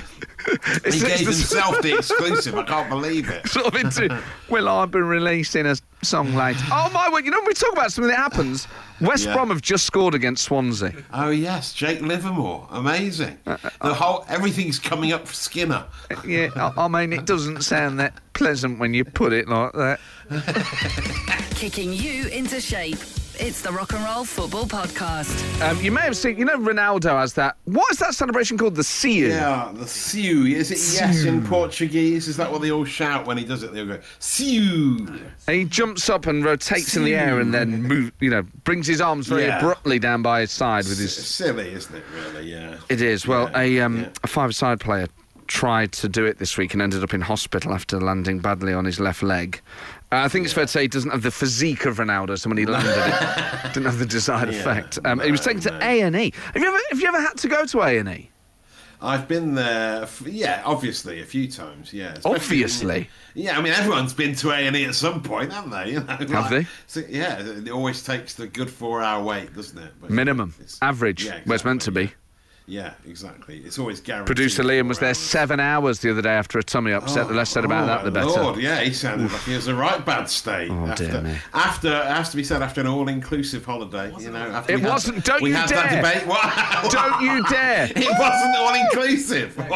Speaker 3: <laughs>
Speaker 4: He gave
Speaker 3: the-
Speaker 4: himself the <laughs> exclusive. I can't believe it.
Speaker 3: sort of into, well, I've been releasing a song later. Oh, my word. You know, when we talk about something that happens, West
Speaker 4: Yeah.
Speaker 3: Brom have just scored against Swansea.
Speaker 4: Oh yes, Jake Livermore, amazing.
Speaker 3: Uh,
Speaker 4: The whole everything's coming up for Skinner.
Speaker 3: Yeah, I, I mean, it doesn't sound that pleasant when you put it like that. <laughs>
Speaker 1: Kicking you into shape. It's the Rock and Roll Football Podcast.
Speaker 3: Um, you may have seen, you know, Ronaldo has that. What is that celebration called? The Siu.
Speaker 4: Yeah, the Siu. Is it yes in Portuguese? Is that what they all shout when he does it? They all go Siu.
Speaker 3: And he jumps up and rotates in the air and then move, you know, brings his arms very
Speaker 4: Yeah.
Speaker 3: abruptly down by his side with
Speaker 4: It's
Speaker 3: his.
Speaker 4: silly, isn't it? Really? Yeah.
Speaker 3: It is. Well,
Speaker 4: Yeah,
Speaker 3: a, um,
Speaker 4: yeah.
Speaker 3: a five-side player tried to do it this week and ended up in hospital after landing badly on his left leg. Uh, I think it's fair to say he doesn't have the physique of Ronaldo, so when he landed, it <laughs> didn't have the desired
Speaker 4: Yeah.
Speaker 3: effect. Um, he was taken to A and E. Have you ever have you ever had to go to A and E?
Speaker 4: I've been there, f- yeah, obviously a few times, yeah. especially-
Speaker 3: Obviously.
Speaker 4: yeah. I mean, everyone's been to A and E at some point, haven't they? <laughs> You know,
Speaker 3: Have they?
Speaker 4: So, yeah, it always takes the good four-hour wait, doesn't it? But
Speaker 3: Minimum,
Speaker 4: it's-
Speaker 3: average,
Speaker 4: yeah,
Speaker 3: where it's meant to
Speaker 4: exactly,
Speaker 3: be.
Speaker 4: Yeah, exactly. It's always guaranteed.
Speaker 3: Producer Liam was there seven hours the other day after a tummy upset. the less said about
Speaker 4: oh,
Speaker 3: that, the
Speaker 4: oh,
Speaker 3: better.
Speaker 4: Lord, yeah, he sounded like he was a right bad state.
Speaker 3: Oh,
Speaker 4: after,
Speaker 3: dear me.
Speaker 4: after, it has to be said, after an all-inclusive holiday, you know.
Speaker 3: It wasn't- don't
Speaker 4: we
Speaker 3: you
Speaker 4: had
Speaker 3: dare.
Speaker 4: that debate.
Speaker 3: Don't you dare! <laughs>
Speaker 4: It wasn't all-inclusive. <laughs>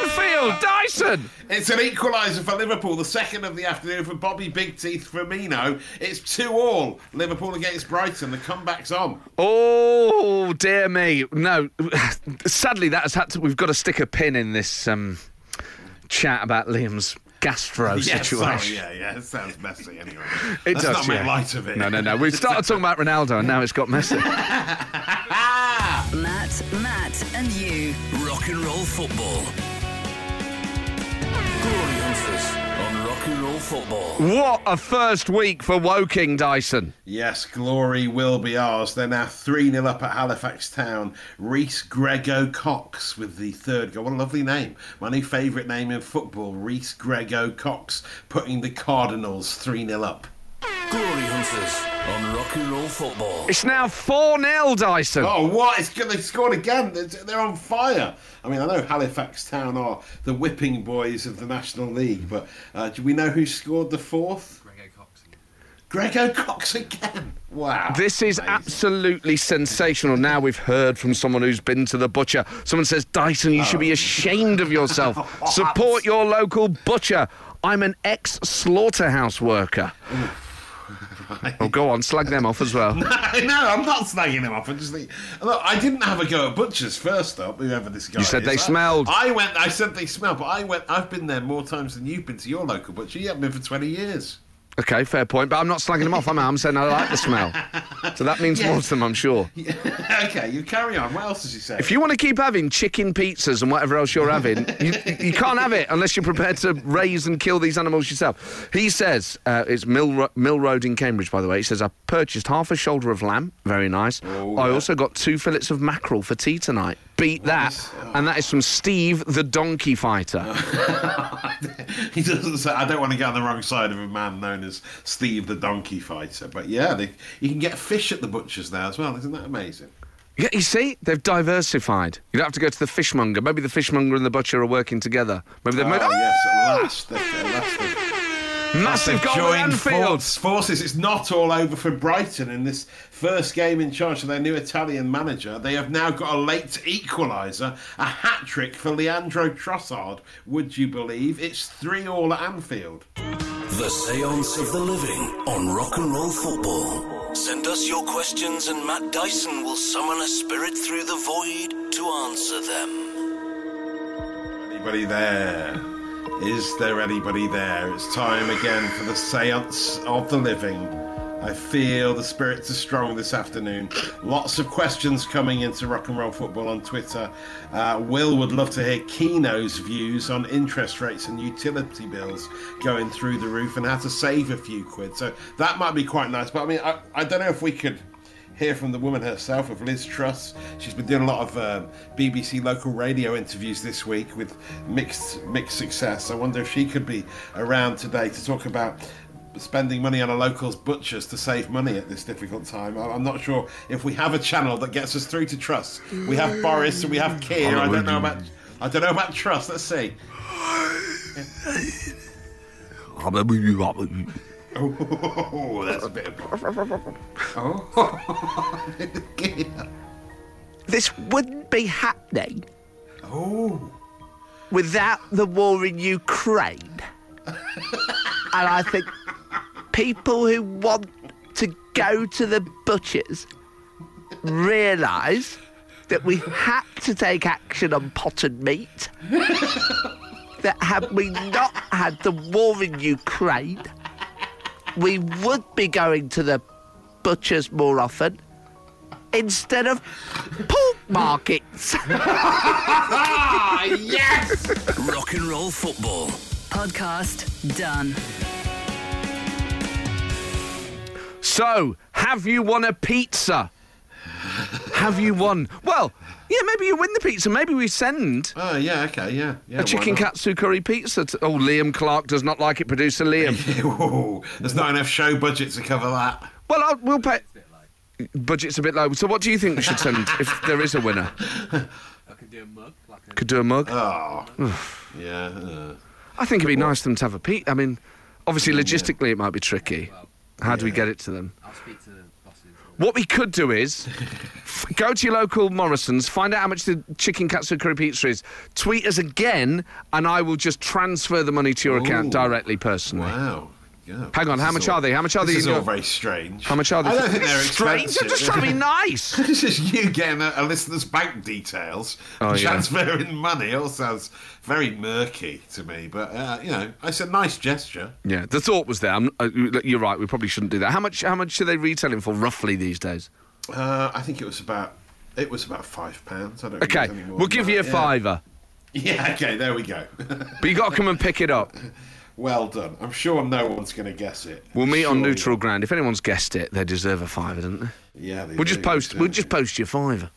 Speaker 3: Anfield, Dyson.
Speaker 4: It's an equaliser for Liverpool, the second of the afternoon for Bobby Big Teeth Firmino. It's two all. Liverpool against Brighton. The comeback's on.
Speaker 3: Oh dear me! No, <laughs> sadly that has had to. We've got to stick a pin in this um, chat about Liam's gastro <laughs>
Speaker 4: Yeah,
Speaker 3: situation.
Speaker 4: sorry, yeah, yeah. It sounds messy anyway.
Speaker 3: It
Speaker 4: Let's
Speaker 3: does.
Speaker 4: not make
Speaker 3: yeah.
Speaker 4: light of it.
Speaker 3: No, no, no. We started talking about Ronaldo, and now it's got messy. <laughs>
Speaker 1: Matt, Matt, and you.
Speaker 2: Rock and Roll Football. On Rock and Roll Football.
Speaker 3: what a first week for Woking, Dyson.
Speaker 4: Yes, glory will be ours. They're now 3 0 up at Halifax Town. Reece Grego Cox with the third goal. What a lovely name. My new favourite name in football, Reece Grego Cox, putting the Cardinals 3 0 up.
Speaker 2: Glory Hunters on Rock and Roll Football.
Speaker 3: It's now 4 0, Dyson.
Speaker 4: Oh, what? It's good. They scored again. They're, they're on fire. I mean, I know Halifax Town are the whipping boys of the National League, but uh, do we know who scored the fourth? Grego Cox. Grego Cox again. Wow.
Speaker 3: This is
Speaker 4: Amazing.
Speaker 3: absolutely sensational. Now we've heard from someone who's been to the butcher. Someone says, Dyson, you should be ashamed of yourself. <laughs> Support your local butcher. I'm an ex slaughterhouse worker.
Speaker 4: Right?
Speaker 3: Oh, go on, slag them off as well. <laughs>
Speaker 4: no, I'm not snagging them off. I just think, look, I didn't have a go at butchers first up. Whoever this guy
Speaker 3: You said
Speaker 4: is.
Speaker 3: they
Speaker 4: I-
Speaker 3: smelled.
Speaker 4: I went. I said they smelled, but I went. I've been there more times than you've been to your local butcher. You haven't been for 20 years.
Speaker 3: Okay, fair point, but I'm not slagging them off. I'm, I'm saying I like the smell. So that means more to them, I'm sure. <laughs>
Speaker 4: okay, you carry on. What else does he say?
Speaker 3: If you want to keep having chicken pizzas and whatever else you're having, <laughs> you, you can't have it unless you're prepared to raise and kill these animals yourself. He says, uh, it's Mill, Ro- Mill Road in Cambridge, by the way. He says, I purchased half a shoulder of lamb. Very nice. I also got two fillets of mackerel for tea tonight. Beat that. Oh. And that is from Steve the Donkey Fighter. <laughs>
Speaker 4: he doesn't say. I don't want to get on the wrong side of a man known as Steve the Donkey Fighter, but yeah, they, you can get fish at the butchers now as well. Isn't that amazing?
Speaker 3: Yeah, you see, they've diversified. You don't have to go to the fishmonger. Maybe the fishmonger and the butcher are working together. Maybe they've
Speaker 4: Oh,
Speaker 3: made
Speaker 4: yes, oh! at last, at last
Speaker 3: massive
Speaker 4: They've
Speaker 3: goal at Anfield.
Speaker 4: forces. It's not all over for Brighton in this first game in charge of their new Italian manager. They have now got a late equaliser, a hat trick for Leandro Trossard. Would you believe? It's three all at Anfield.
Speaker 2: The Seance of the Living on Rock and Roll Football. Send us your questions and Matt Dyson will summon a spirit through the void to answer them.
Speaker 4: Anybody there? Is there anybody there? It's time again for the seance of the living. I feel the spirits are strong this afternoon. Lots of questions coming into rock and roll football on Twitter. Uh, Will would love to hear Kino's views on interest rates and utility bills going through the roof and how to save a few quid. So that might be quite nice. But I mean, I, I don't know if we could hear from the woman herself, of Liz Truss. She's been doing a lot of um, BBC local radio interviews this week with mixed mixed success. I wonder if she could be around today to talk about spending money on a local's butchers to save money at this difficult time. I- I'm not sure if we have a channel that gets us through to Truss. We have Boris and we have Keir. I don't know about I don't know about Truss. Let's see. Oh, that's a bit of. Oh. <laughs>
Speaker 9: This wouldn't be happening
Speaker 4: oh.
Speaker 9: without the war in Ukraine. and I think people who want to go to the butchers realise that we had to take action on potted meat. that had we not had the war in Ukraine, we would be going to the butchers more often instead of pork markets.
Speaker 4: Ah, <laughs> yes!
Speaker 2: Rock and Roll Football.
Speaker 1: Podcast done.
Speaker 3: So, have you won a pizza? Have you won? Well, yeah, maybe you win the pizza. Maybe we send
Speaker 4: Oh, yeah, okay, yeah. yeah
Speaker 3: a chicken katsu curry pizza. To, oh, Liam Clark does not like it. Producer Liam. <laughs>
Speaker 4: Whoa, there's not enough show budget to cover that.
Speaker 3: well, I'll, we'll pay. Budget's a bit low. So, what do you think we should send if <laughs> there is a winner? I Could do a mug. Like a could do a mug.
Speaker 4: Oh, yeah. uh,
Speaker 3: I think it'd be nice for them to have a pizza. I mean, obviously, logistically, it might be tricky. How do we get it to them? What we could do is f- go to your local Morrison's, find out how much the chicken katsu curry pizza is, tweet us again, and I will just transfer the money to your account directly, personally.
Speaker 4: wow.
Speaker 3: Hang on,
Speaker 4: this
Speaker 3: how
Speaker 4: is
Speaker 3: much
Speaker 4: all-
Speaker 3: are they? How much are
Speaker 4: this
Speaker 3: they
Speaker 4: is all very strange.
Speaker 3: How much are they?
Speaker 4: I don't think they're
Speaker 3: Strange. I'm just trying to be nice. <laughs>
Speaker 4: It's just you getting a, a listener's bank details,
Speaker 3: Oh,
Speaker 4: and
Speaker 3: yeah.
Speaker 4: transferring money. All sounds very murky to me, but uh, you know, it's a nice gesture.
Speaker 3: Yeah, the thought was there. I'm, uh, you're right. We probably shouldn't do that. How much? How much are they retailing for roughly these days?
Speaker 4: Uh, I think it was about it was about five pounds. I don't.
Speaker 3: Okay,
Speaker 4: it was any more
Speaker 3: we'll give
Speaker 4: that,
Speaker 3: you a
Speaker 4: yeah.
Speaker 3: fiver, <laughs>
Speaker 4: Yeah. Okay. There we go. <laughs>
Speaker 3: but you got to come and pick it up.
Speaker 4: Well done. I'm sure no one's going to guess it.
Speaker 3: We'll meet on neutral ground. If anyone's guessed it, they deserve a fiver, don't they?
Speaker 4: Yeah. They
Speaker 3: We'll just post. We'll just post your fiver.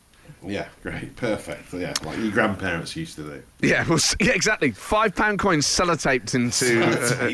Speaker 4: Yeah. Great. Perfect. Yeah. Like your grandparents used to do.
Speaker 3: Yeah, well, yeah, exactly. Five pound coins sellotaped into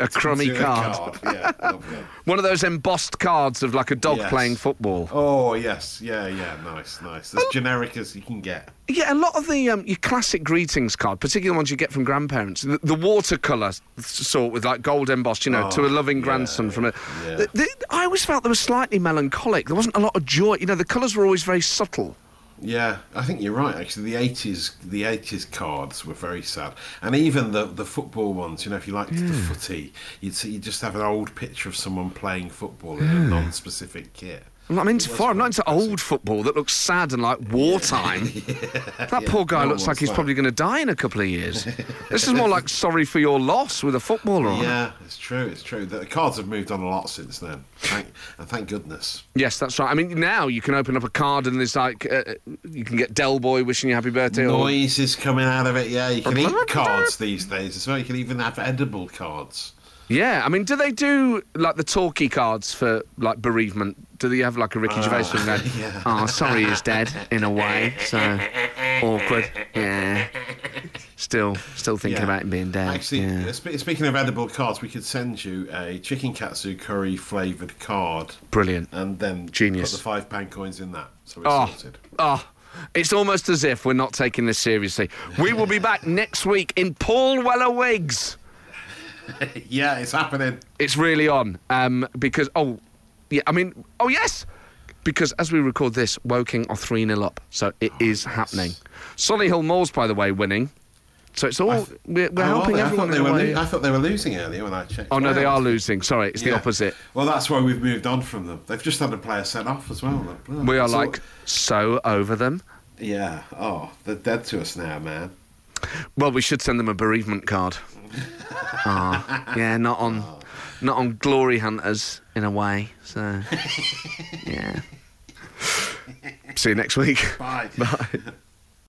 Speaker 3: a, a, crummy
Speaker 4: into a
Speaker 3: card.
Speaker 4: Yeah. Lovely. <laughs>
Speaker 3: One of those embossed cards of like a dog
Speaker 4: Yes.
Speaker 3: playing football.
Speaker 4: Oh yes, yeah, yeah, nice, nice. As generic as you can get.
Speaker 3: Yeah, a lot of the um, your classic greetings card, particularly the ones you get from grandparents, the, the watercolour sort with like gold embossed, you know, to a
Speaker 4: Oh,
Speaker 3: loving
Speaker 4: yeah,
Speaker 3: grandson from a.
Speaker 4: yeah.
Speaker 3: I always felt they were slightly melancholic. There wasn't a lot of joy. You know, the colours were always very subtle.
Speaker 4: Yeah, I think you're right. Actually, the eighties, the eighties cards were very sad, and even the the football ones. You know, if you liked the
Speaker 3: hmm.
Speaker 4: footy, you'd see, you just have an old picture of someone playing football in a hmm. non-specific kit.
Speaker 3: I'm into far. I'm not into old football that looks sad and like wartime. <laughs> that poor guy
Speaker 4: no
Speaker 3: looks like he's
Speaker 4: wants
Speaker 3: probably going to die in a couple of years. <laughs> this is more like sorry for your loss with a footballer it.
Speaker 4: Yeah, it's true. It's true. The cards have moved on a lot since then. Thank, and thank goodness.
Speaker 3: Yes, that's right. I mean, now you can open up a card and there's like uh, you can get Del Boy wishing you happy birthday. or-
Speaker 4: Noise is coming out of it. Yeah, you can eat cards <laughs> these days as well. You can even have edible cards.
Speaker 3: Yeah, I mean, do they do like the talkie cards for like bereavement? Do they have like a Ricky Gervais thing going? <laughs>
Speaker 4: yeah.
Speaker 3: Oh, sorry, he's dead in a way. So <laughs> awkward. Yeah. Still, still thinking
Speaker 4: Yeah.
Speaker 3: about him being dead.
Speaker 4: Actually,
Speaker 3: yeah.
Speaker 4: uh, speaking of edible cards, we could send you a chicken katsu curry flavoured card
Speaker 3: brilliant.
Speaker 4: and then
Speaker 3: Genius.
Speaker 4: put the five pound coins in that. So it's
Speaker 3: Oh,
Speaker 4: sorted.
Speaker 3: oh, it's almost as if we're not taking this seriously. We will be back next week in Paul Weller wigs. <laughs>
Speaker 4: yeah, it's happening.
Speaker 3: It's really on. Um, because oh, yeah. I mean, oh yes. Because as we record this, Woking are three 0 up, so it is happening. Solihull Moors, by the way, winning. So it's all we're, we're
Speaker 4: Oh,
Speaker 3: helping
Speaker 4: they? I
Speaker 3: everyone
Speaker 4: thought, they were
Speaker 3: way.
Speaker 4: lo- I thought they were losing earlier when I checked.
Speaker 3: Oh no, they are losing. Sorry, it's the opposite.
Speaker 4: Well, that's why we've moved on from them. They've just had a player sent off as well. Oh,
Speaker 3: We are
Speaker 4: all-
Speaker 3: like so over them.
Speaker 4: yeah. Oh, they're dead to us now, man.
Speaker 3: Well, we should send them a bereavement card. Ah, yeah, not on, not on glory hunters in a way. So, yeah. See you next week.
Speaker 4: Bye. <laughs>
Speaker 3: Bye.